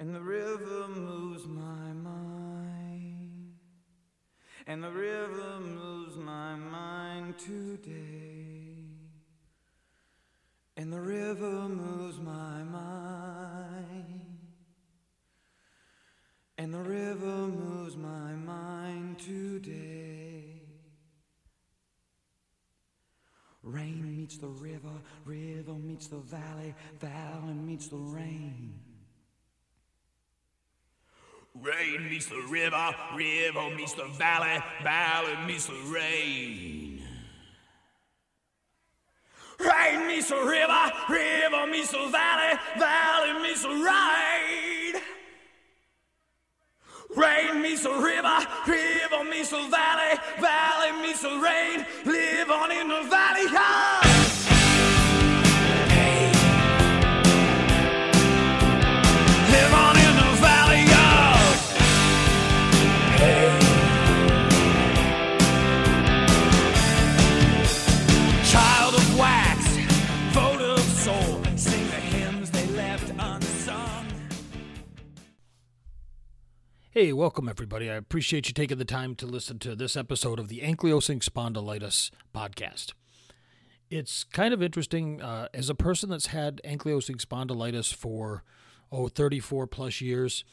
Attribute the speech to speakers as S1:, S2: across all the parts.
S1: And the river moves my mind. And the river moves my mind today. And the river moves my mind. And the river moves my mind today. Rain meets the river, river meets the valley, valley meets the rain.
S2: Rain meets the river, river meets the valley, valley meets the rain. Rain meets the river, river meets the valley, valley meets the rain. Rain meets the river, river meets the valley, valley meets the rain. Live on in the valley. Oh! Hey,
S3: welcome everybody. I appreciate you taking the time to listen to this episode of the Ankylosing Spondylitis podcast. It's kind of interesting uh, as a person that's had ankylosing spondylitis for oh 34 plus years.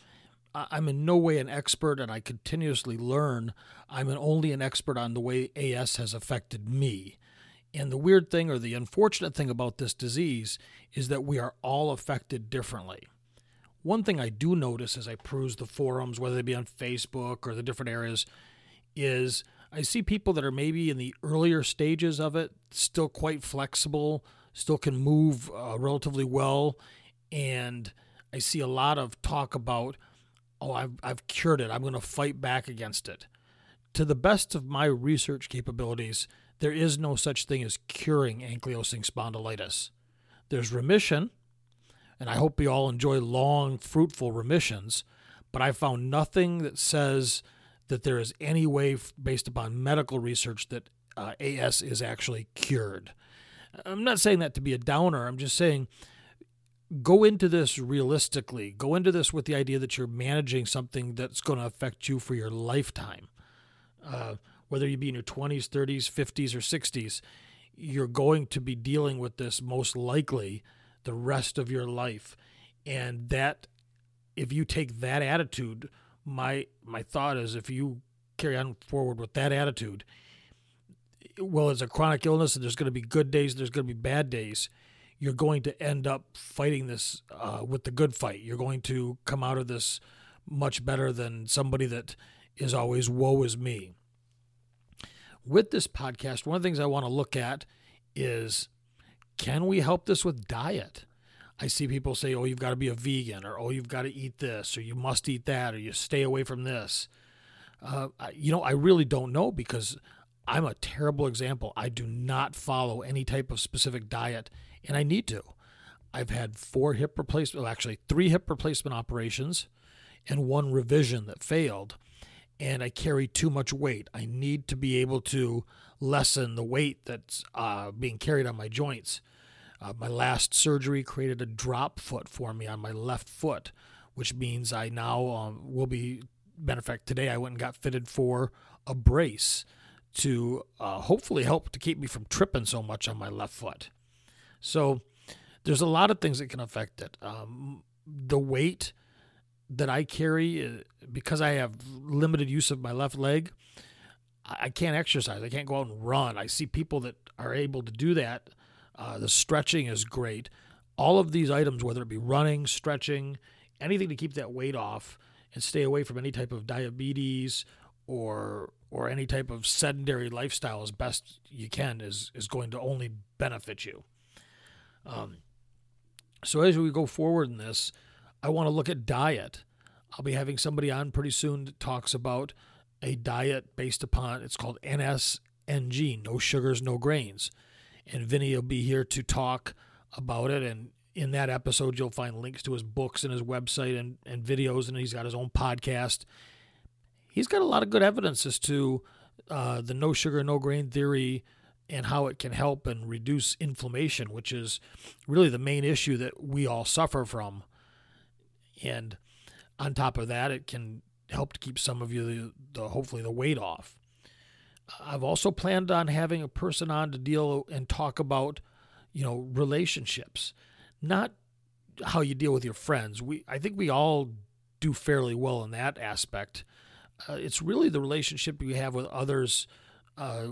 S3: I'm in no way an expert, and I continuously learn. I'm only an expert on the way AS has affected me. And the weird thing, or the unfortunate thing about this disease, is that we are all affected differently. One thing I do notice as I peruse the forums, whether they be on Facebook or the different areas, is I see people that are maybe in the earlier stages of it, still quite flexible, still can move uh, relatively well. And I see a lot of talk about, oh, I've, I've cured it. I'm going to fight back against it. To the best of my research capabilities, there is no such thing as curing ankylosing spondylitis. There's remission, and I hope you all enjoy long, fruitful remissions. But I found nothing that says that there is any way, based upon medical research, that uh, AS is actually cured. I'm not saying that to be a downer. I'm just saying go into this realistically. Go into this with the idea that you're managing something that's going to affect you for your lifetime. Uh, whether you be in your 20s, 30s, 50s, or 60s, you're going to be dealing with this most likely the rest of your life. And that, if you take that attitude, my my thought is if you carry on forward with that attitude, well, it's a chronic illness, and there's going to be good days, there's going to be bad days. You're going to end up fighting this uh, with the good fight. You're going to come out of this much better than somebody that is always woe is me. With this podcast, one of the things I want to look at is can we help this with diet? I see people say, oh, you've got to be a vegan, or oh, you've got to eat this, or you must eat that, or you stay away from this. Uh, you know, I really don't know because I'm a terrible example. I do not follow any type of specific diet, and I need to. I've had four hip replacement, well, actually, three hip replacement operations and one revision that failed. And I carry too much weight. I need to be able to lessen the weight that's uh, being carried on my joints. Uh, my last surgery created a drop foot for me on my left foot, which means I now um, will be. Matter of fact, today I went and got fitted for a brace to uh, hopefully help to keep me from tripping so much on my left foot. So there's a lot of things that can affect it. Um, the weight that I carry, uh, because I have limited use of my left leg, I can't exercise. I can't go out and run. I see people that are able to do that. Uh, the stretching is great. All of these items, whether it be running, stretching, anything to keep that weight off and stay away from any type of diabetes or or any type of sedentary lifestyle as best you can is is going to only benefit you. Um, so as we go forward in this, I want to look at diet. I'll be having somebody on pretty soon that talks about a diet based upon it's called NSNG, no sugars, no grains. And Vinny will be here to talk about it. And in that episode, you'll find links to his books and his website and, and videos, and he's got his own podcast. He's got a lot of good evidence as to uh, the no sugar, no grain theory and how it can help and reduce inflammation, which is really the main issue that we all suffer from. And on top of that, it can help to keep some of you the, the hopefully the weight off. I've also planned on having a person on to deal and talk about, you know, relationships, not how you deal with your friends. We I think we all do fairly well in that aspect. Uh, it's really the relationship we have with others uh,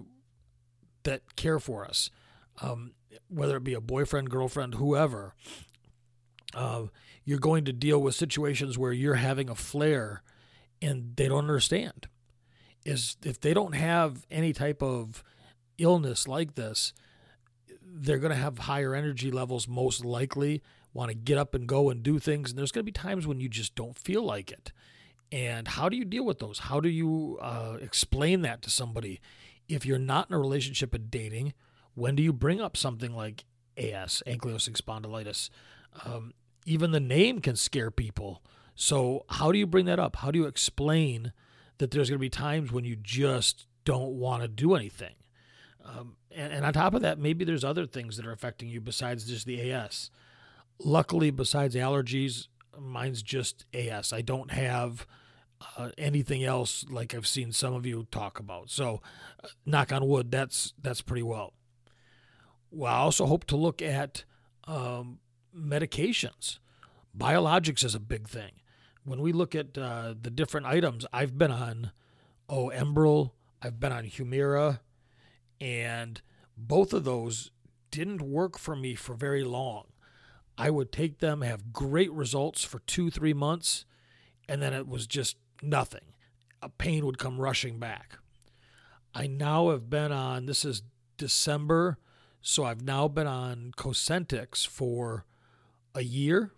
S3: that care for us, um, whether it be a boyfriend, girlfriend, whoever. Uh, you're going to deal with situations where you're having a flare and they don't understand. Is if they don't have any type of illness like this, they're going to have higher energy levels most likely, want to get up and go and do things. And there's going to be times when you just don't feel like it. And how do you deal with those? How do you uh, explain that to somebody? If you're not in a relationship and dating, when do you bring up something like AS, ankylosing spondylitis? Um, even the name can scare people. So, how do you bring that up? How do you explain that there's going to be times when you just don't want to do anything? Um, and, and on top of that, maybe there's other things that are affecting you besides just the AS. Luckily, besides allergies, mine's just AS. I don't have uh, anything else like I've seen some of you talk about. So, uh, knock on wood, that's that's pretty well. Well, I also hope to look at um, medications. Biologics is a big thing. When we look at uh, the different items, I've been on, oh, Enbrel, I've been on Humira, and both of those didn't work for me for very long. I would take them, have great results for two, three months, and then it was just nothing. A pain would come rushing back. I now have been on, this is December, so I've now been on Cosentyx for a year.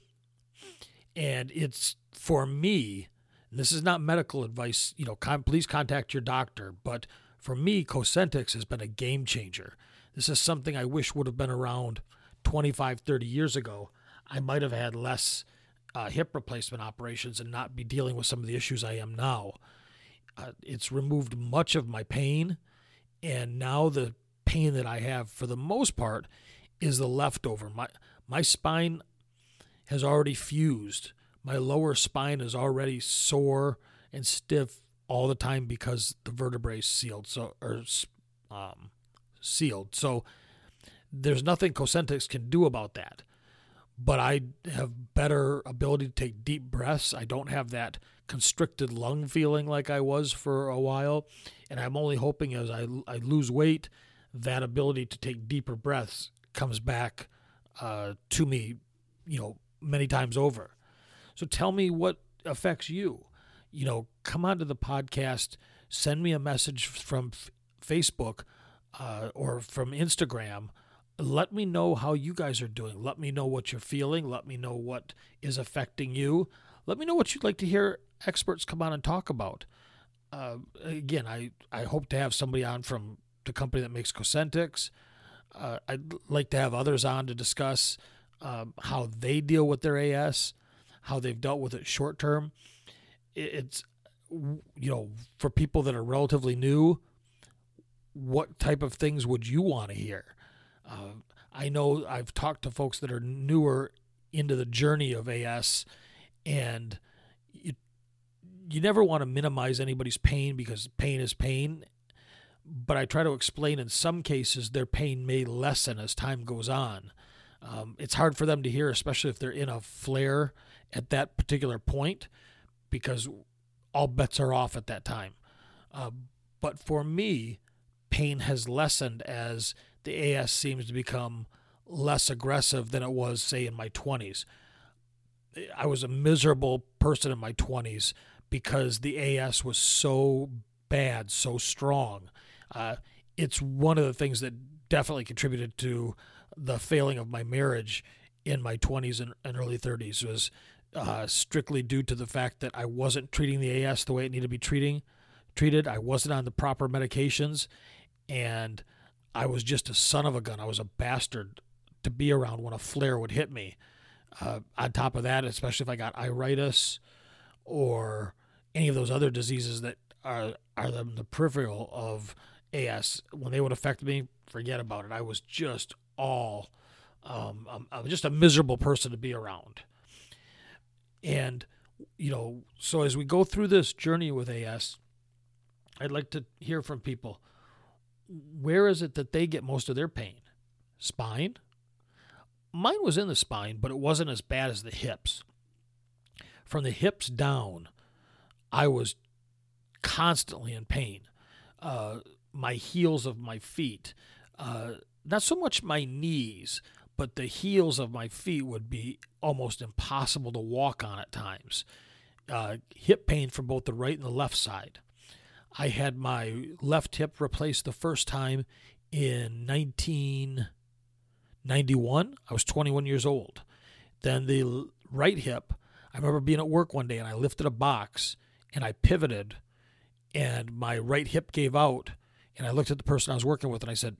S3: And it's for me, this is not medical advice, you know, con- please contact your doctor, but for me, Cosentyx has been a game changer. This is something I wish would have been around 25, 30 years ago. I might have had less uh, hip replacement operations and not be dealing with some of the issues I am now. Uh, it's removed much of my pain, and now the pain that I have, for the most part, is the leftover. My my spine has already fused. My lower spine is already sore and stiff all the time because the vertebrae sealed. So or um, sealed. So there's nothing Cosentyx can do about that but I have better ability to take deep breaths. I don't have that constricted lung feeling like I was for a while. And I'm only hoping as I, I lose weight, that ability to take deeper breaths comes back uh, to me, you know, many times over. So tell me what affects you. You know, come onto the podcast, send me a message from f- Facebook uh, or from Instagram let me know how you guys are doing. Let me know what you're feeling. Let me know what is affecting you. Let me know what you'd like to hear experts come on and talk about. Uh, again, I, I hope to have somebody on from the company that makes Cosentyx. Uh, I'd like to have others on to discuss um, how they deal with their AS, how they've dealt with it short term. It's, you know, for people that are relatively new, what type of things would you want to hear? Uh, I know I've talked to folks that are newer into the journey of AS, and you, you never want to minimize anybody's pain because pain is pain. But I try to explain in some cases their pain may lessen as time goes on. Um, it's hard for them to hear, especially if they're in a flare at that particular point, because all bets are off at that time. Uh, but for me, pain has lessened as the AS seems to become less aggressive than it was, say, in my 20s. I was a miserable person in my 20s because the AS was so bad, so strong. Uh, it's one of the things that definitely contributed to the failing of my marriage in my 20s and, and early 30s was uh, strictly due to the fact that I wasn't treating the AS the way it needed to be treating treated. I wasn't on the proper medications, and I was just a son of a gun. I was a bastard to be around when a flare would hit me. Uh, on top of that, especially if I got iritis or any of those other diseases that are are the, the peripheral of AS, when they would affect me, forget about it. I was just all, um, I'm, I'm just a miserable person to be around. And, you know, so as we go through this journey with AS, I'd like to hear from people. Where is it that they get most of their pain? Spine? Mine was in the spine, but it wasn't as bad as the hips. From the hips down, I was constantly in pain. Uh, my heels of my feet, uh, not so much my knees, but the heels of my feet would be almost impossible to walk on at times. Uh, hip pain from both the right and the left side. I had my left hip replaced the first time in 1991. I was 21 years old. Then the right hip, I remember being at work one day and I lifted a box and I pivoted and my right hip gave out. And I looked at the person I was working with and I said,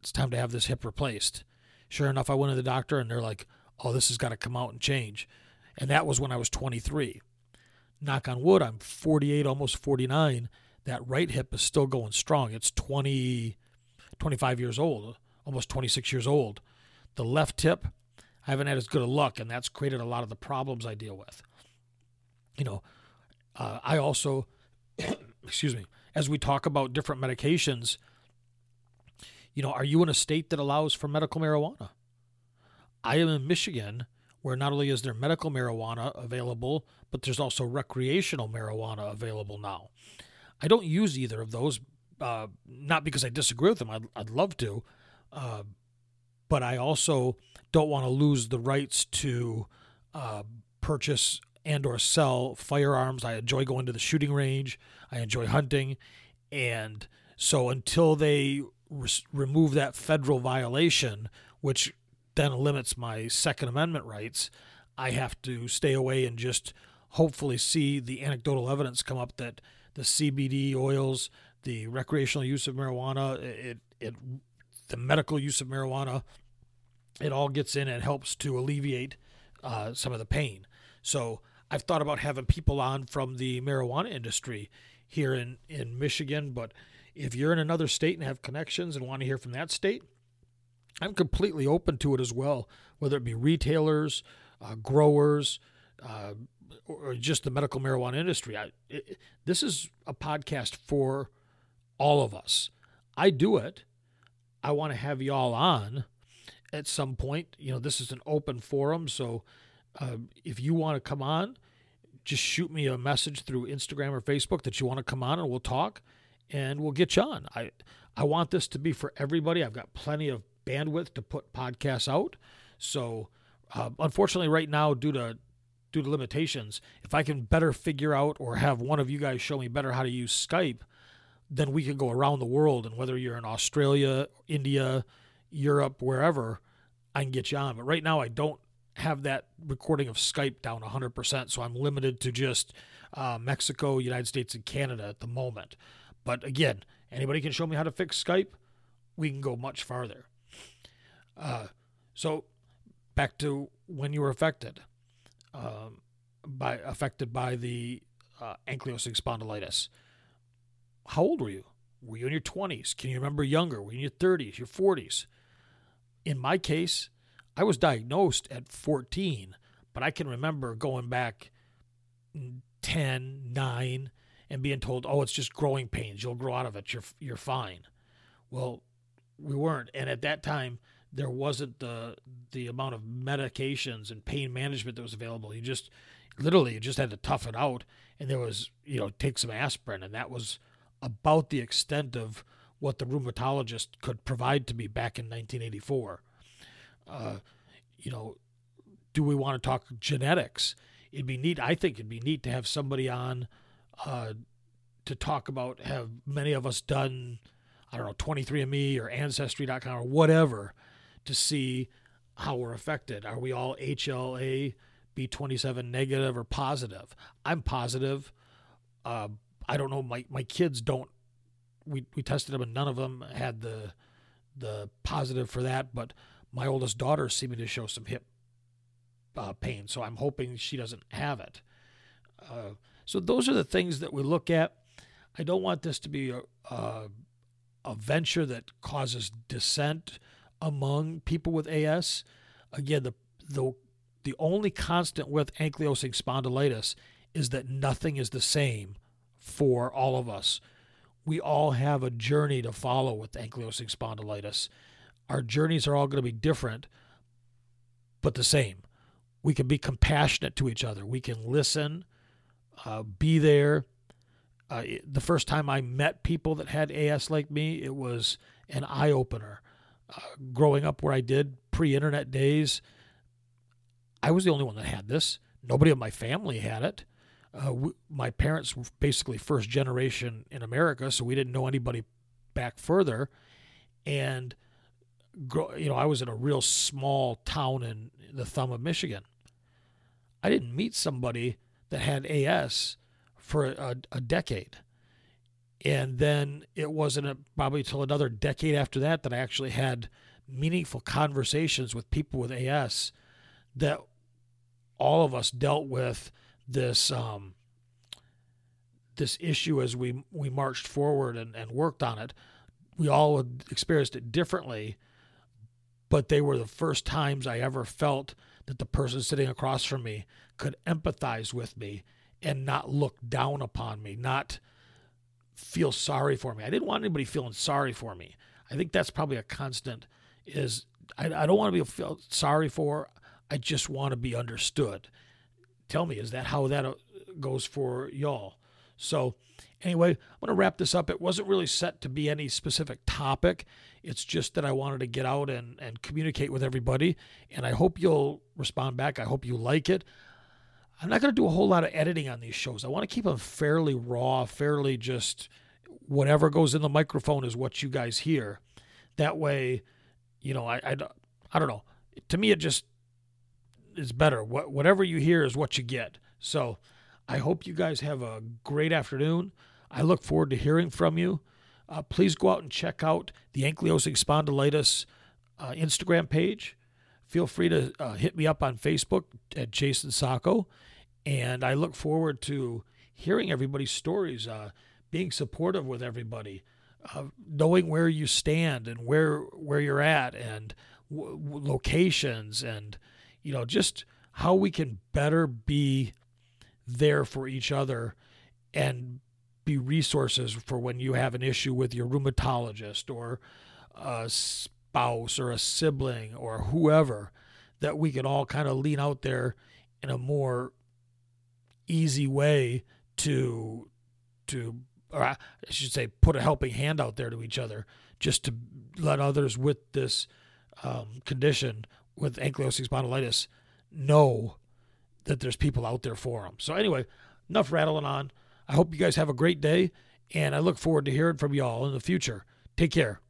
S3: It's time to have this hip replaced. Sure enough, I went to the doctor and they're like, Oh, this has got to come out and change. And that was when I was 23. Knock on wood, I'm 48, almost 49 that right hip is still going strong. It's 20, 25 years old, almost 26 years old. The left hip, I haven't had as good a luck, and that's created a lot of the problems I deal with. You know, uh, I also, excuse me, as we talk about different medications, you know, are you in a state that allows for medical marijuana? I am in Michigan, where not only is there medical marijuana available, but there's also recreational marijuana available now. I don't use either of those, uh, not because I disagree with them. I'd, I'd love to, uh, but I also don't want to lose the rights to uh, purchase and or sell firearms. I enjoy going to the shooting range. I enjoy hunting, and so until they re- remove that federal violation, which then limits my Second Amendment rights, I have to stay away and just hopefully see the anecdotal evidence come up that the CBD oils, the recreational use of marijuana, it, it the medical use of marijuana, it all gets in and helps to alleviate uh, some of the pain. So I've thought about having people on from the marijuana industry here in, in Michigan, but if you're in another state and have connections and want to hear from that state, I'm completely open to it as well, whether it be retailers, uh, growers, uh, or just the medical marijuana industry. I, it, this is a podcast for all of us. I do it. I want to have y'all on at some point. You know, this is an open forum, so uh, if you want to come on, just shoot me a message through Instagram or Facebook that you want to come on, and we'll talk, and we'll get you on. I I want this to be for everybody. I've got plenty of bandwidth to put podcasts out, so. Uh, unfortunately, right now, due to due to limitations, if I can better figure out or have one of you guys show me better how to use Skype, then we can go around the world. And whether you're in Australia, India, Europe, wherever, I can get you on. But right now, I don't have that recording of Skype down 100%. So I'm limited to just uh, Mexico, United States, and Canada at the moment. But again, anybody can show me how to fix Skype, we can go much farther. Uh, so back to when you were affected um, by affected by the uh, ankylosing spondylitis. How old were you? Were you in your 20s? Can you remember younger? Were you in your 30s, your 40s? In my case, I was diagnosed at 14, but I can remember going back 10, 9, and being told, oh, it's just growing pains. You'll grow out of it. You're, you're fine. Well, we weren't. And at that time, there wasn't the the amount of medications and pain management that was available. You just literally you just had to tough it out, and there was you know take some aspirin, and that was about the extent of what the rheumatologist could provide to me back in 1984. Uh, you know, do we want to talk genetics? It'd be neat. I think it'd be neat to have somebody on uh, to talk about. Have many of us done? I don't know, 23andMe or Ancestry.com or whatever to see how we're affected. Are we all HLA B27 negative or positive? I'm positive. Uh, I don't know. My, my kids don't. We, we tested them and none of them had the the positive for that. But my oldest daughter seemed to show some hip uh, pain, so I'm hoping she doesn't have it. Uh, so those are the things that we look at. I don't want this to be a, a, a venture that causes dissent among people with AS. Again, the the The only constant with ankylosing spondylitis is that nothing is the same for all of us. We all have a journey to follow with ankylosing spondylitis. Our journeys are all going to be different, but the same. We can be compassionate to each other. We can listen, uh, be there. Uh, the first time I met people that had AS like me, it was an eye opener. Uh, growing up where I did pre internet days, I was the only one that had this. Nobody in my family had it. Uh, my parents were basically first generation in America, so we didn't know anybody back further. And you know, I was in a real small town in the thumb of Michigan. I didn't meet somebody that had AS for a, a decade. And then it wasn't a, probably until another decade after that that I actually had meaningful conversations with people with AS that all of us dealt with this um, this issue as we we marched forward and, and worked on it. We all experienced it differently, but they were the first times I ever felt that the person sitting across from me could empathize with me and not look down upon me, not feel sorry for me. I didn't want anybody feeling sorry for me. I think that's probably a constant is I, I don't want to be felt sorry for. I just want to be understood. Tell me, is that how that uh, goes for y'all? So, anyway, I'm going to wrap this up. It wasn't really set to be any specific topic. It's just that I wanted to get out and, and communicate with everybody. And I hope you'll respond back. I hope you like it. I'm not going to do a whole lot of editing on these shows. I want to keep them fairly raw, fairly just whatever goes in the microphone is what you guys hear. That way, you know, I, I, I don't know. To me, it just is better. What, whatever you hear is what you get. So I hope you guys have a great afternoon. I look forward to hearing from you. Uh, please go out and check out the ankylosing spondylitis uh, Instagram page. Feel free to uh, hit me up on Facebook at Jason Sacco. And I look forward to hearing everybody's stories, uh, being supportive with everybody, uh, knowing where you stand and where where you're at, and w- locations, and you know just how we can better be there for each other and be resources for when you have an issue with your rheumatologist or a spouse or a sibling or whoever that we can all kind of lean out there in a more easy way to to or I should say put a helping hand out there to each other just to let others with this um, condition with ankylosing spondylitis know that there's people out there for them. So anyway, enough rattling on. I hope you guys have a great day, and I look forward to hearing from y'all in the future. Take care.